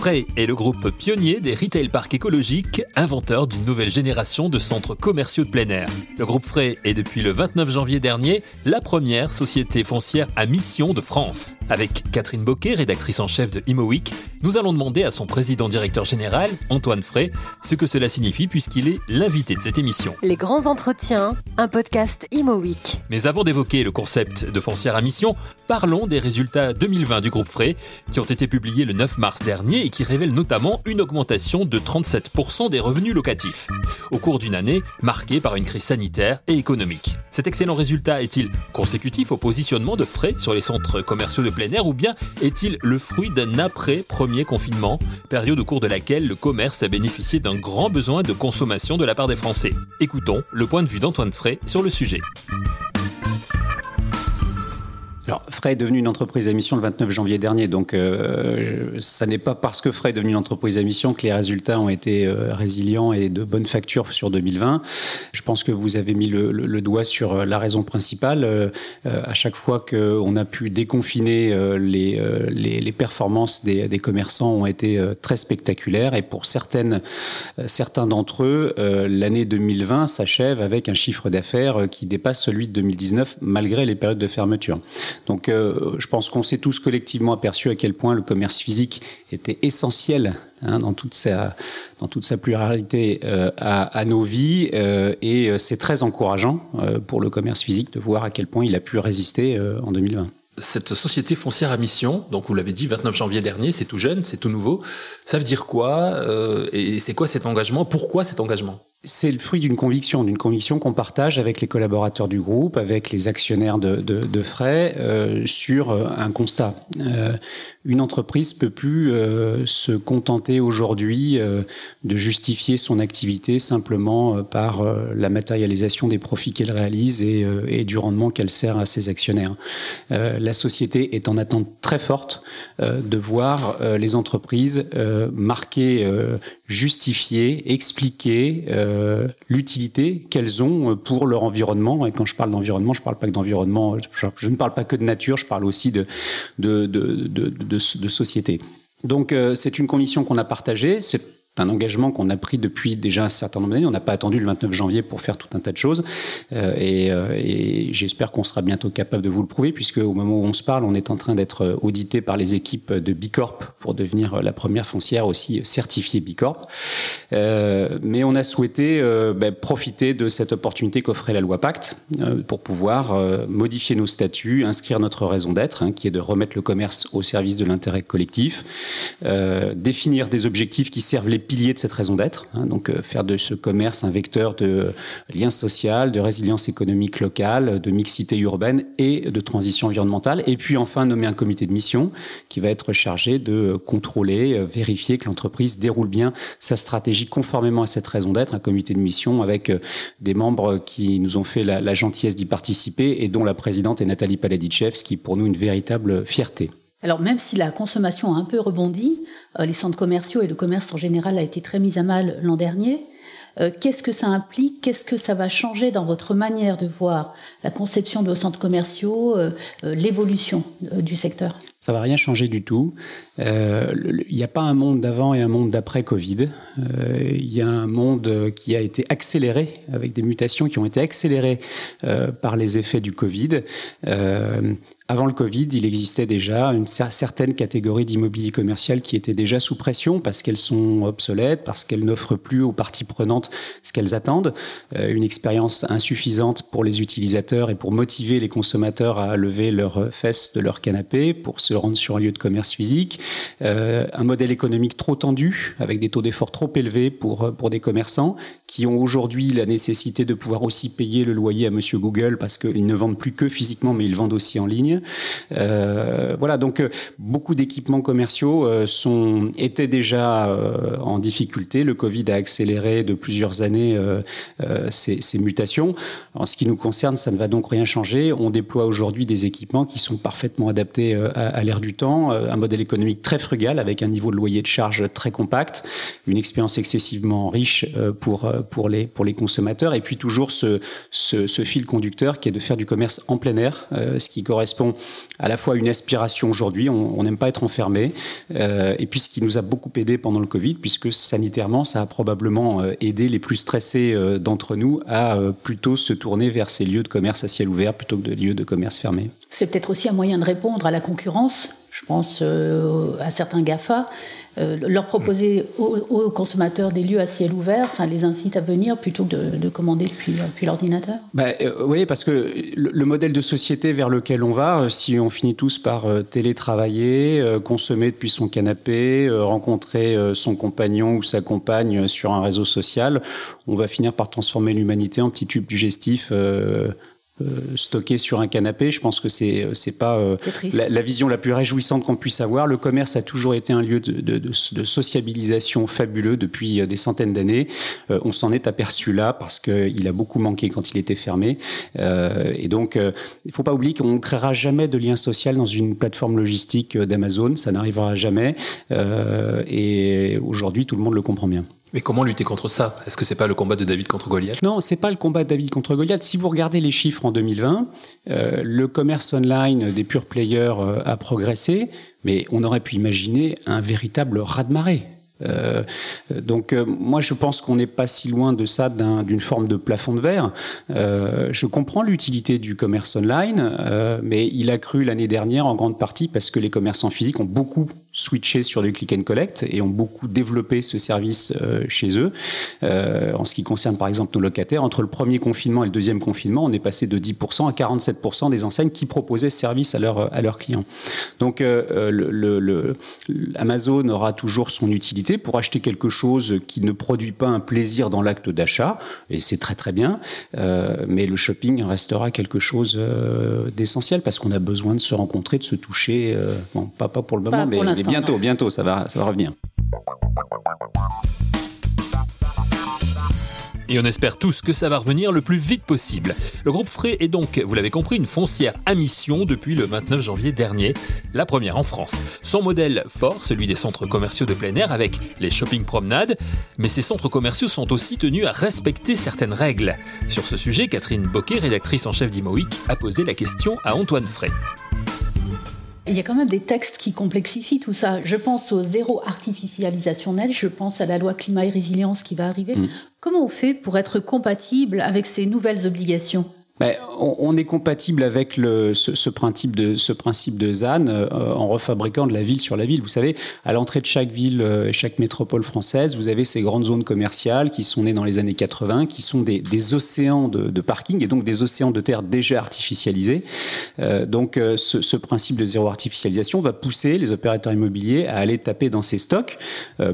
Frey est le groupe pionnier des retail parks écologiques, inventeur d'une nouvelle génération de centres commerciaux de plein air. Le groupe Frey est depuis le 29 janvier dernier la première société foncière à mission de France. Avec Catherine Boquet, rédactrice en chef de ImoWeek, nous allons demander à son président directeur général, Antoine Frey, ce que cela signifie puisqu'il est l'invité de cette émission. Les grands entretiens, un podcast ImoWeek. Mais avant d'évoquer le concept de foncière à mission, parlons des résultats 2020 du groupe Frey qui ont été publiés le 9 mars dernier qui révèle notamment une augmentation de 37% des revenus locatifs, au cours d'une année marquée par une crise sanitaire et économique. Cet excellent résultat est-il consécutif au positionnement de frais sur les centres commerciaux de plein air ou bien est-il le fruit d'un après-premier confinement, période au cours de laquelle le commerce a bénéficié d'un grand besoin de consommation de la part des Français Écoutons le point de vue d'Antoine Frey sur le sujet. Alors, Frey est devenu une entreprise à mission le 29 janvier dernier, donc euh, ça n'est pas parce que Frey est devenu une entreprise à mission que les résultats ont été euh, résilients et de bonne facture sur 2020. Je pense que vous avez mis le, le, doigt sur euh, la raison principale. Euh, à chaque fois qu'on a pu déconfiner les, les, les, performances des, des, commerçants ont été très spectaculaires et pour certaines, certains d'entre eux, l'année 2020 s'achève avec un chiffre d'affaires qui dépasse celui de 2019 malgré les périodes de fermeture. Donc euh, je pense qu'on s'est tous collectivement aperçu à quel point le commerce physique était essentiel hein, dans, toute sa, dans toute sa pluralité euh, à, nos vies. Euh, et c'est très encourageant pour le commerce physique de voir à quel point il a pu résister en 2020 cette société foncière à mission, donc vous l'avez dit, 29 janvier dernier, c'est tout jeune, c'est tout nouveau. Ça veut dire quoi Et c'est quoi cet engagement? Pourquoi cet engagement? C'est le fruit d'une conviction, d'une conviction qu'on partage avec les collaborateurs du groupe, avec les actionnaires de, de, de Frais, euh, sur euh, un constat. Euh, une entreprise peut plus euh, se contenter aujourd'hui euh, de justifier son activité simplement euh, par la matérialisation des profits qu'elle réalise et, du rendement qu'elle sert à ses actionnaires. la société est en attente très forte de voir les entreprises marquer, justifier, expliquer l'utilité qu'elles ont pour leur environnement. Et quand je parle d'environnement, je ne parle pas que d'environnement, je, ne parle pas que de nature, je parle aussi de de, société. Donc euh, c'est une conviction qu'on a partagée. Un engagement qu'on a pris depuis déjà un certain nombre d'années. On n'a pas attendu le 29 janvier pour faire tout un tas de choses. Euh, et, euh, et j'espère qu'on sera bientôt capable de vous le prouver, puisque au moment où on se parle, on est en train d'être audité par les équipes de Bicorp pour devenir la première foncière aussi certifiée Bicorp. Euh, mais on a souhaité euh, ben, profiter de cette opportunité qu'offrait la loi Pacte euh, pour pouvoir euh, modifier nos statuts, inscrire notre raison d'être, hein, qui est de remettre le commerce au service de l'intérêt collectif, définir des objectifs qui servent les piliers de cette raison d'être, hein, donc euh, faire de ce commerce un vecteur de lien social, de résilience économique locale, de mixité urbaine et de transition environnementale. Et puis enfin nommer un comité de mission qui va être chargé de contrôler, euh, vérifier que l'entreprise déroule bien sa stratégie conformément à cette raison d'être, un comité de mission avec euh, des membres qui nous ont fait la, la gentillesse d'y participer et dont la présidente est Nathalie Paladichev, ce qui est pour nous une véritable fierté. Alors même si la consommation a un peu rebondi, euh, les centres commerciaux et le commerce en général a été très mis à mal l'an dernier, euh, qu'est-ce que ça implique? Qu'est-ce que ça va changer dans votre manière de voir la conception de vos centres commerciaux, euh, l'évolution du secteur? Ça va rien changer du tout. Il n'y a pas un monde d'avant et un monde d'après Covid. Il y a un monde qui a été accéléré avec des mutations qui ont été accélérées par les effets du Covid. Avant le Covid, il existait déjà une certaine catégorie d'immobilier commercial qui étaient déjà sous pression parce qu'elles sont obsolètes, parce qu'elles n'offrent plus aux parties prenantes ce qu'elles attendent, euh, une expérience insuffisante pour les utilisateurs et pour motiver les consommateurs à lever leurs fesses de leur canapé pour se rendre sur un lieu de commerce physique, euh, un modèle économique trop tendu avec des taux d'effort trop élevés pour, pour des commerçants qui ont aujourd'hui la nécessité de pouvoir aussi payer le loyer à Monsieur Google parce qu'ils ne vendent plus que physiquement mais ils vendent aussi en ligne. Euh, voilà, donc euh, beaucoup d'équipements commerciaux euh, sont, étaient déjà en difficulté. Le Covid a accéléré de plusieurs années ces, mutations. En ce qui nous concerne, ça ne va donc rien changer. On déploie aujourd'hui des équipements qui sont parfaitement adaptés à, l'ère du temps, un modèle économique très frugal avec un niveau de loyer de charge très compact, une expérience excessivement riche pour, pour, les, pour les consommateurs et puis toujours ce fil conducteur qui est de faire du commerce en plein air, ce qui correspond à la fois une aspiration aujourd'hui, on n'aime pas être enfermé, et puis ce qui nous a beaucoup aidé pendant le Covid, puisque sanitairement, ça a probablement aidé les plus stressés d'entre nous à plutôt se tourner vers ces lieux de commerce à ciel ouvert plutôt que de lieux de commerce fermés. C'est peut-être aussi un moyen de répondre à la concurrence. Je pense à certains GAFA euh, leur proposer aux, consommateurs des lieux à ciel ouvert, ça les incite à venir plutôt que de, commander depuis, l'ordinateur. Bah, euh, Oui, parce que le, modèle de société vers lequel on va, euh, si on finit tous par télétravailler, consommer depuis son canapé, rencontrer son compagnon ou sa compagne sur un réseau social, on va finir par transformer l'humanité en petit tube digestif euh, stocké sur un canapé. Je pense que c'est euh, c'est pas euh, la, vision la plus réjouissante qu'on puisse avoir. Le commerce a toujours été un lieu de, de, de, sociabilisation fabuleux depuis des centaines d'années. on s'en est aperçu là parce qu'il a beaucoup manqué quand il était fermé. et donc, il faut pas oublier qu'on ne créera jamais de lien social dans une plateforme logistique d'Amazon. Ça n'arrivera jamais. et aujourd'hui, tout le monde le comprend bien. Mais comment lutter contre ça? Est-ce que c'est pas le combat de David contre Goliath? Non, c'est pas le combat de David contre Goliath. Si vous regardez les chiffres en 2020, euh, le commerce online des pure players euh, a progressé, mais on aurait pu imaginer un véritable raz-de-marée. Euh, donc moi je pense qu'on n'est pas si loin de ça d'une forme de plafond de verre. je comprends l'utilité du commerce online, mais il a cru l'année dernière en grande partie parce que les commerçants physiques ont beaucoup switché sur du click and collect et ont beaucoup développé ce service euh, chez eux. Euh, en ce qui concerne par exemple nos locataires, entre le premier confinement et le deuxième confinement, on est passé de 10% à 47% des enseignes qui proposaient ce service à, leur, à leurs clients. Donc euh, le, Amazon aura toujours son utilité pour acheter quelque chose qui ne produit pas un plaisir dans l'acte d'achat, et c'est très très bien, mais le shopping restera quelque chose d'essentiel parce qu'on a besoin de se rencontrer, de se toucher, bon, pas, pas pour le moment, mais bientôt, bientôt, ça va, ça va revenir. Et on espère tous que ça va revenir le plus vite possible. Le groupe Frey est donc, vous l'avez compris, une foncière à mission depuis le 29 janvier dernier, la première en France. Son modèle fort, celui des centres commerciaux de plein air avec les shopping promenades, mais ces centres commerciaux sont aussi tenus à respecter certaines règles. Sur ce sujet, Catherine Boquet, rédactrice en chef d'Imoic, a posé la question à Antoine Frey. Il y a quand même des textes qui complexifient tout ça. Je pense au zéro artificialisation nette, je pense à la loi climat et résilience qui va arriver. Mm. Comment on fait pour être compatible avec ces nouvelles obligations? On, est compatible avec ce, principe de, de ZAN euh, en refabriquant de la ville sur la ville. Vous savez, à l'entrée de chaque ville, euh, chaque métropole française, vous avez ces grandes zones commerciales qui sont nées dans les années 80, qui sont des, océans de, parking et donc des océans de terre déjà artificialisés. Euh, donc ce, principe de zéro artificialisation va pousser les opérateurs immobiliers à aller taper dans ces stocks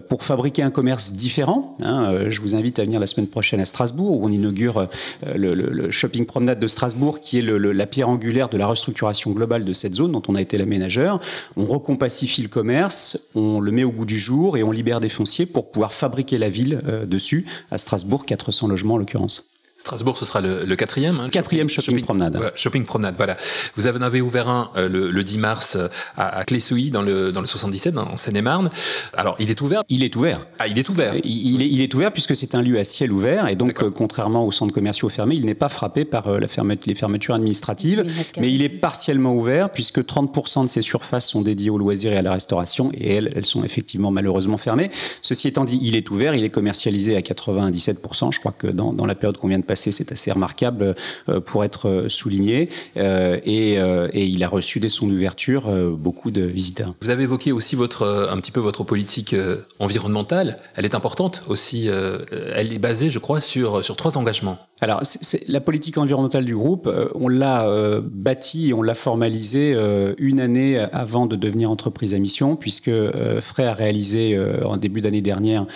pour fabriquer un commerce différent. Hein. je vous invite à venir la semaine prochaine à Strasbourg où on inaugure le shopping promenade de Strasbourg, qui est la pierre angulaire de la restructuration globale de cette zone dont on a été l'aménageur. On recompacifie le commerce, on le met au goût du jour et on libère des fonciers pour pouvoir fabriquer la ville euh, dessus, à Strasbourg, 400 logements en l'occurrence. Strasbourg, ce sera le, quatrième. Hein, quatrième shopping, promenade. shopping promenade, voilà. Vous en avez ouvert un euh, le, 10 mars euh, à, à Clessouilly, dans le, dans le 77, en Seine-et-Marne. Alors, il est ouvert? Il est ouvert. Ah, il est ouvert. Euh, il, est, il est, ouvert puisque c'est un lieu à ciel ouvert et donc, contrairement aux centres commerciaux fermés, il n'est pas frappé par la les fermetures administratives, mais il est partiellement ouvert puisque 30% de ses surfaces sont dédiées aux loisirs et à la restauration et elles, elles sont effectivement malheureusement fermées. Ceci étant dit, il est ouvert, il est commercialisé à 97%. Je crois que dans, dans la période qu'on vient de passer, c'est assez remarquable euh, pour être euh, souligné. Euh, et, il a reçu dès son ouverture beaucoup de visiteurs. Vous avez évoqué aussi votre, un petit peu votre politique environnementale. Elle est importante aussi. elle est basée, je crois, sur, sur trois engagements. Alors, la politique environnementale du groupe, on l'a bâtie et on l'a formalisée une année avant de devenir entreprise à mission, puisque Frey a réalisé en début d'année dernière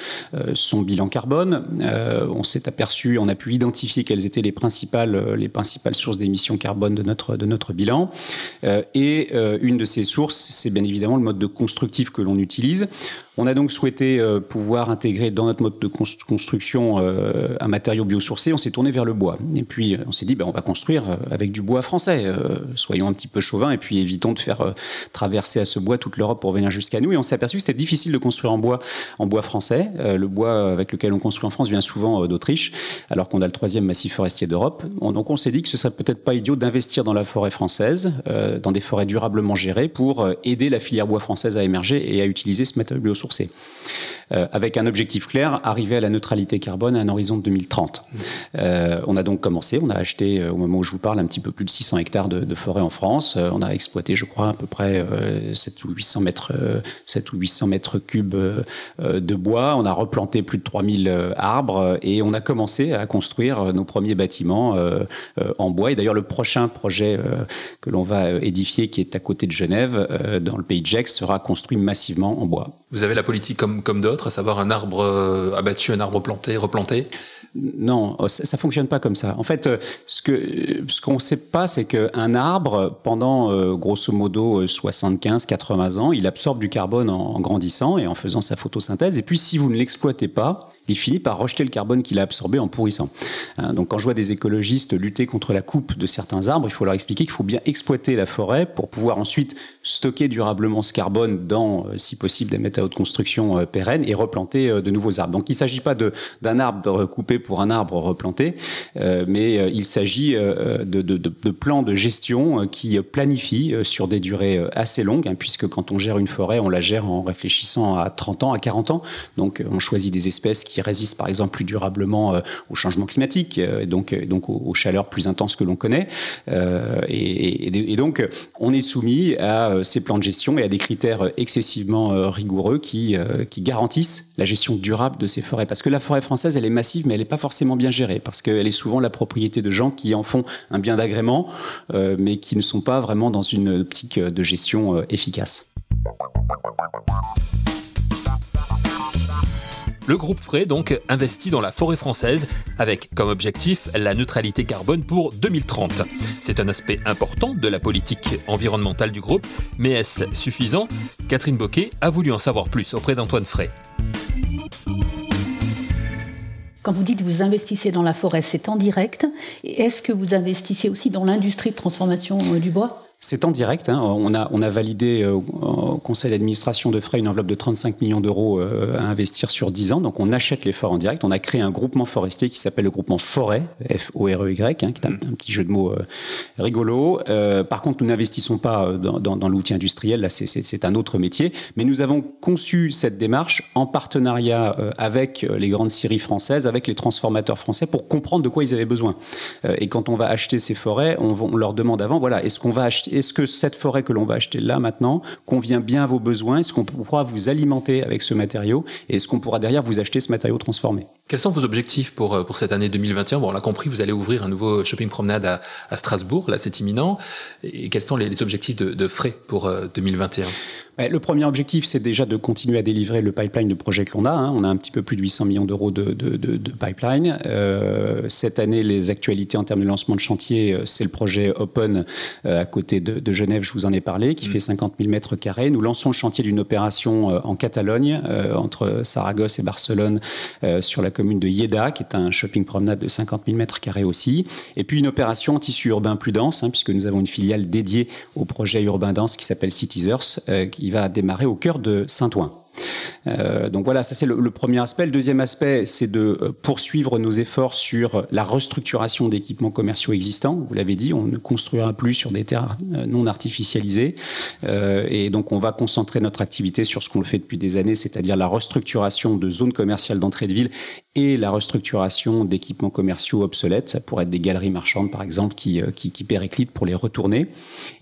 son bilan carbone. on s'est aperçu, on a pu identifier quelles étaient les principales, euh, les principales sources d'émissions carbone de notre, de notre bilan. Euh, et euh, une de ces sources, c'est bien évidemment le mode de constructif que l'on utilise. On a donc souhaité pouvoir intégrer dans notre mode de construction un matériau biosourcé. On s'est tourné vers le bois. Et puis, on s'est dit, ben, on va construire avec du bois français. soyons un petit peu chauvins et puis évitons de faire traverser à ce bois toute l'Europe pour venir jusqu'à nous. Et on s'est aperçu que c'était difficile de construire en bois, en bois français. le bois avec lequel on construit en France vient souvent d'Autriche, alors qu'on a le troisième massif forestier d'Europe. donc on s'est dit que ce serait peut-être pas idiot d'investir dans la forêt française, euh, dans des forêts durablement gérées, pour euh, aider la filière bois française à émerger et à utiliser ce matériau biosourcé. Euh, avec un objectif clair, arriver à la neutralité carbone à un horizon de 2030. on a donc commencé, on a acheté au moment où je vous parle un petit peu plus de 600 hectares de, forêt en France. on a exploité, je crois, à peu près 7 ou 800 mètres, 7 ou 800 mètres cubes de bois. On a replanté plus de 3000 arbres et on a commencé à construire nos premiers bâtiments en bois. Et d'ailleurs, le prochain projet euh, que l'on va euh, édifier, qui est à côté de Genève, euh, dans le pays de Gex, sera construit massivement en bois. Politique comme, comme d'autres, à savoir un arbre abattu, un arbre planté, replanté? Non, ça, ne fonctionne pas comme ça. En fait, ce que ce qu'on ne sait pas, c'est qu'un arbre, pendant grosso modo 75-80 ans, il absorbe du carbone en grandissant et en faisant sa photosynthèse. Et puis, si vous ne l'exploitez pas, il finit par rejeter le carbone qu'il a absorbé en pourrissant. Hein, donc quand je vois des écologistes lutter contre la coupe de certains arbres, il faut leur expliquer qu'il faut bien exploiter la forêt pour pouvoir ensuite stocker durablement ce carbone dans, euh, si possible, des matériaux de construction euh, pérennes et replanter euh, de nouveaux arbres. Donc il ne s'agit pas d'un arbre coupé pour un arbre replanté, mais il s'agit de, de, plans de gestion qui planifient sur des durées assez longues, hein, puisque quand on gère une forêt, on la gère en réfléchissant à 30 ans, à 40 ans. Donc on choisit des espèces qui résistent par exemple plus durablement euh, au changement climatique, euh, donc, euh, donc aux, chaleurs plus intenses que l'on connaît. Et, donc on est soumis à ces plans de gestion et à des critères excessivement rigoureux qui, qui garantissent la gestion durable de ces forêts. Parce que la forêt française, elle est massive, mais elle n'est pas forcément bien gérée, parce qu'elle est souvent la propriété de gens qui en font un bien d'agrément, mais qui ne sont pas vraiment dans une optique de gestion efficace. Le groupe Frey donc investit dans la forêt française avec comme objectif la neutralité carbone pour 2030. C'est un aspect important de la politique environnementale du groupe, mais est-ce suffisant? Catherine Boquet a voulu en savoir plus auprès d'Antoine Frey. Quand vous dites que vous investissez dans la forêt, c'est en direct. Est-ce que vous investissez aussi dans l'industrie de transformation euh, du bois? C'est en direct. Hein. On, a, on a validé euh, au conseil d'administration de frais une enveloppe de 35 millions d'euros euh, à investir sur 10 ans. Donc on achète les forêts en direct. On a créé un groupement forestier qui s'appelle le groupement Forêt, F-O-R-E-Y, hein, qui est un, petit jeu de mots euh, rigolo. par contre, nous n'investissons pas dans, l'outil industriel. Là, c'est un autre métier. Mais nous avons conçu cette démarche en partenariat avec les grandes scieries françaises, avec les transformateurs français, pour comprendre de quoi ils avaient besoin. et quand on va acheter ces forêts, on, on leur demande avant, voilà, est-ce qu'on va acheter est-ce que cette forêt que l'on va acheter là maintenant convient bien à vos besoins? Est-ce qu'on pourra vous alimenter avec ce matériau? Et est-ce qu'on pourra derrière vous acheter ce matériau transformé? Quels sont vos objectifs pour, euh, cette année 2021 Bon, on l'a compris, vous allez ouvrir un nouveau shopping promenade à, à Strasbourg, là c'est imminent. Et quels sont les, objectifs de, frais pour 2021 euh, le premier objectif, c'est déjà de continuer à délivrer le pipeline de projets que l'on a. Hein. On a un petit peu plus de 800 millions d'euros de, pipeline. Euh, cette année, les actualités en termes de lancement de chantier, euh, c'est le projet Open euh, à côté de, Genève, je vous en ai parlé, qui mm. fait 50 000 mètres carrés. Nous lançons le chantier d'une opération en Catalogne, entre Saragosse et Barcelone, sur la commune de Ieda, qui est un shopping promenade de 50 000 mètres carrés aussi. Et puis une opération en tissu urbain plus dense, hein, puisque nous avons une filiale dédiée au projet urbain dense qui s'appelle Citiesers, qui va démarrer au cœur de Saint-Ouen. Euh, donc voilà, ça c'est le, premier aspect. Le deuxième aspect, c'est de euh, poursuivre nos efforts sur la restructuration d'équipements commerciaux existants. Vous l'avez dit, on ne construira plus sur des terres euh, non artificialisées. et donc on va concentrer notre activité sur ce qu'on le fait depuis des années, c'est-à-dire la restructuration de zones commerciales d'entrée de ville et la restructuration d'équipements commerciaux obsolètes. Ça pourrait être des galeries marchandes, par exemple, qui, qui, qui périclitent pour les retourner.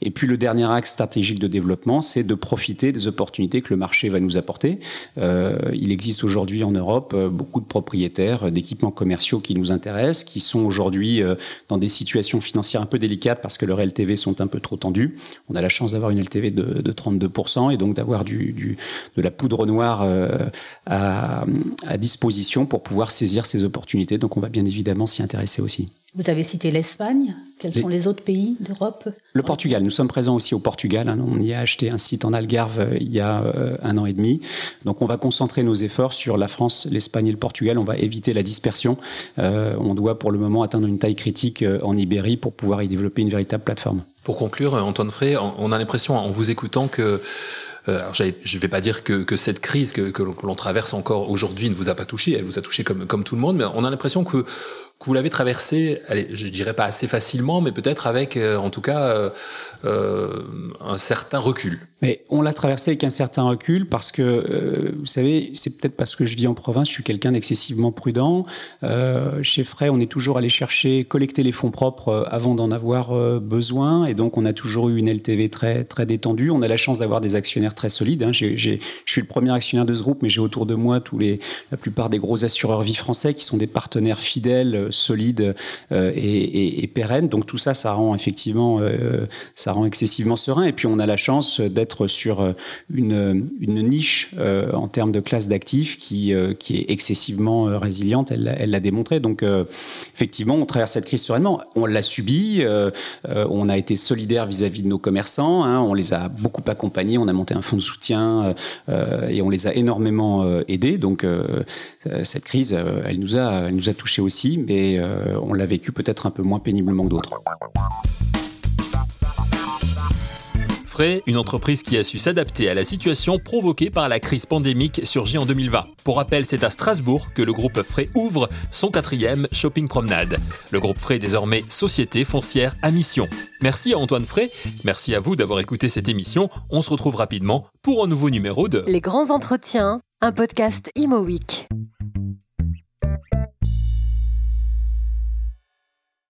Et puis le dernier axe stratégique de développement, c'est de profiter des opportunités que le marché va nous apporter. Euh, il existe aujourd'hui en Europe euh, beaucoup de propriétaires euh, d'équipements commerciaux qui nous intéressent, qui sont aujourd'hui dans des situations financières un peu délicates parce que leurs LTV sont un peu trop tendus. On a la chance d'avoir une LTV de, 32% et donc d'avoir de la poudre noire à disposition pour pouvoir saisir ces opportunités. Donc on va bien évidemment s'y intéresser aussi. Vous avez cité l'Espagne. Quels sont les autres pays d'Europe Le Portugal. Nous sommes présents aussi au Portugal. Hein. On y a acheté un site en Algarve euh, il y a euh, un an et demi. Donc on va concentrer nos efforts sur la France, l'Espagne et le Portugal. On va éviter la dispersion. Euh, on doit pour le moment atteindre une taille critique en Ibérie pour pouvoir y développer une véritable plateforme. Pour conclure, Antoine Frey, on a l'impression en vous écoutant que alors je ne vais pas dire que, cette crise que, l'on traverse encore aujourd'hui ne vous a pas touché, elle vous a touché comme tout le monde, mais on a l'impression que que vous l'avez traversé, allez, je dirais pas assez facilement, mais peut-être avec, euh, en tout cas, euh, euh, un certain recul. Mais on l'a traversé avec un certain recul parce que, vous savez, c'est peut-être parce que je vis en province, je suis quelqu'un d'excessivement prudent. Chez Frey, on est toujours allé chercher, collecter les fonds propres avant d'en avoir besoin. Et donc, on a toujours eu une LTV très, très détendue. On a la chance d'avoir des actionnaires très solides. Hein. je suis le premier actionnaire de ce groupe, mais j'ai autour de moi tous les, la plupart des gros assureurs vie français qui sont des partenaires fidèles, solides et, et, pérennes. Donc, tout ça, ça rend effectivement, ça rend excessivement serein. Et puis, on a la chance d'être sur euh, une, niche euh, en termes de classe d'actifs qui, euh, qui est excessivement résiliente. Elle l'a démontré. Donc, effectivement, on traverse cette crise sereinement. On l'a subi. on a été solidaire vis-à-vis de nos commerçants. Hein. on les a beaucoup accompagnés. On a monté un fonds de soutien et on les a énormément aidés. Donc, cette crise, elle nous a, elle nous a touchés aussi, mais on l'a vécu peut-être un peu moins péniblement que d'autres. une entreprise qui a su s'adapter à la situation provoquée par la crise pandémique surgie en 2020. Pour rappel, c'est à Strasbourg que le groupe Frey ouvre son quatrième shopping promenade. Le groupe Frey désormais société foncière à mission. Merci à Antoine Frey, merci à vous d'avoir écouté cette émission. On se retrouve rapidement pour un nouveau numéro de Les grands entretiens, un podcast Imo Week.